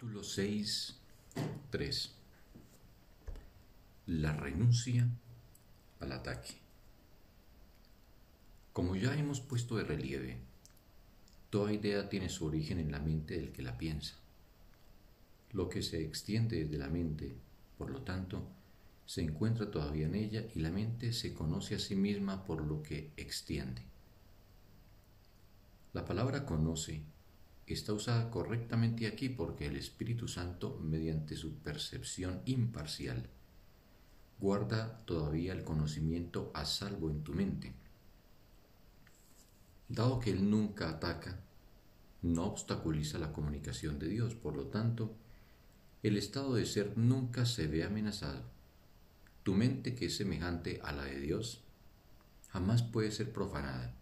Capítulo 6, 3. La renuncia al ataque. Como ya hemos puesto de relieve, toda idea tiene su origen en la mente del que la piensa. Lo que se extiende desde la mente, por lo tanto, se encuentra todavía en ella y la mente se conoce a sí misma por lo que extiende. La palabra conoce está usada correctamente aquí porque el Espíritu Santo, mediante su percepción imparcial, guarda todavía el conocimiento a salvo en tu mente. Dado que Él nunca ataca, no obstaculiza la comunicación de Dios, por lo tanto, el estado de ser nunca se ve amenazado. Tu mente, que es semejante a la de Dios, jamás puede ser profanada.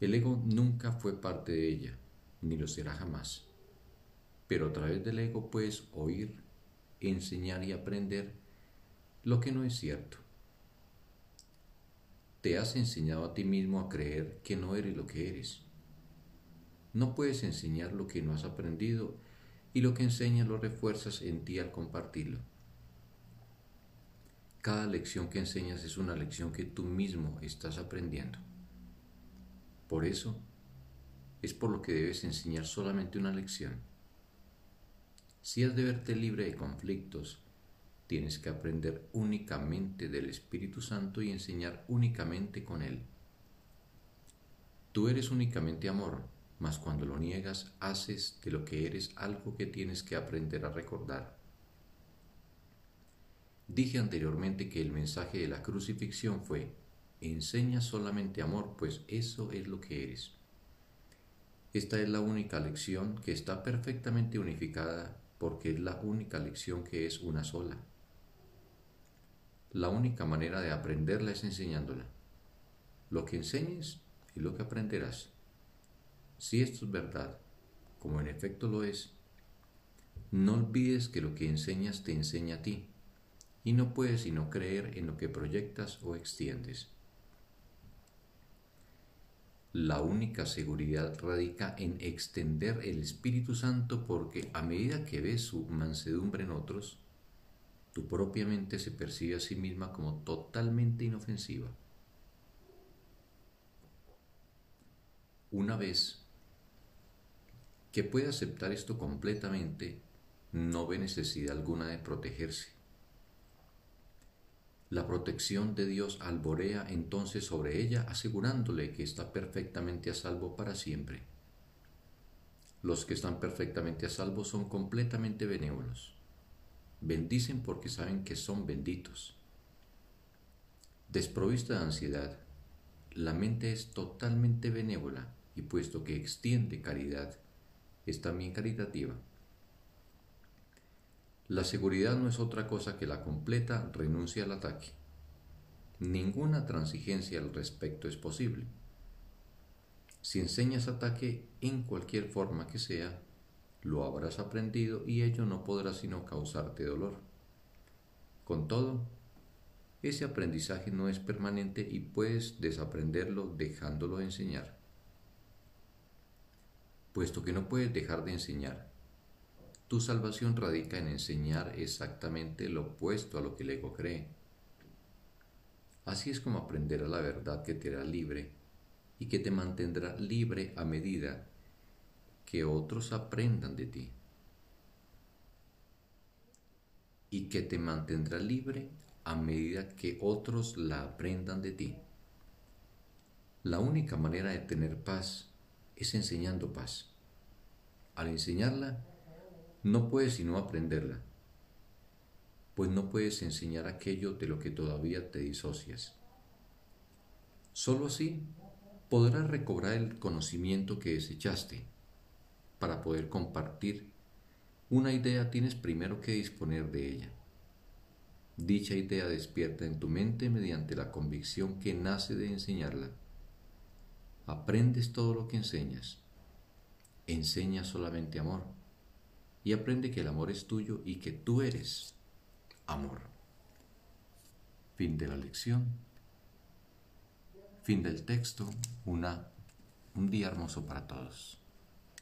El ego nunca fue parte de ella, ni lo será jamás. Pero a través del ego puedes oír, enseñar y aprender lo que no es cierto. Te has enseñado a ti mismo a creer que no eres lo que eres. No puedes enseñar lo que no has aprendido y lo que enseñas lo refuerzas en ti al compartirlo. Cada lección que enseñas es una lección que tú mismo estás aprendiendo. Por eso, es por lo que debes enseñar solamente una lección. Si has de verte libre de conflictos, tienes que aprender únicamente del Espíritu Santo y enseñar únicamente con Él. Tú eres únicamente amor, mas cuando lo niegas haces de lo que eres algo que tienes que aprender a recordar. Dije anteriormente que el mensaje de la crucifixión fue, enseña solamente amor, pues eso es lo que eres. Esta es la única lección que está perfectamente unificada porque es la única lección que es una sola. La única manera de aprenderla es enseñándola. Lo que enseñes y lo que aprenderás. Si esto es verdad, como en efecto lo es, no olvides que lo que enseñas te enseña a ti, y no puedes sino creer en lo que proyectas o extiendes. La única seguridad radica en extender el Espíritu Santo porque a medida que ves su mansedumbre en otros, tu propia mente se percibe a sí misma como totalmente inofensiva. Una vez que puede aceptar esto completamente, no ve necesidad alguna de protegerse la protección de Dios alborea entonces sobre ella, asegurándole que está perfectamente a salvo para siempre. Los que están perfectamente a salvo son completamente benévolos. Bendicen porque saben que son benditos. Desprovista de ansiedad, la mente es totalmente benévola y puesto que extiende caridad, es también caritativa. La seguridad no es otra cosa que la completa renuncia al ataque. Ninguna transigencia al respecto es posible. Si enseñas ataque en cualquier forma que sea, lo habrás aprendido y ello no podrá sino causarte dolor. Con todo, ese aprendizaje no es permanente y puedes desaprenderlo dejándolo de enseñar. Puesto que no puedes dejar de enseñar, tu salvación radica en enseñar exactamente lo opuesto a lo que el ego cree. Así es como aprenderá la verdad que te hará libre y que te mantendrá libre a medida que otros aprendan de ti. Y que te mantendrá libre a medida que otros la aprendan de ti. La única manera de tener paz es enseñando paz. Al enseñarla, no puedes sino aprenderla, pues no puedes enseñar aquello de lo que todavía te disocias. Solo así podrás recobrar el conocimiento que desechaste. Para poder compartir una idea tienes primero que disponer de ella. Dicha idea despierta en tu mente mediante la convicción que nace de enseñarla. Aprendes todo lo que enseñas. Enseña solamente amor y aprende que el amor es tuyo y que tú eres amor. Fin de la lección. Fin del texto. Una, un día hermoso para todos.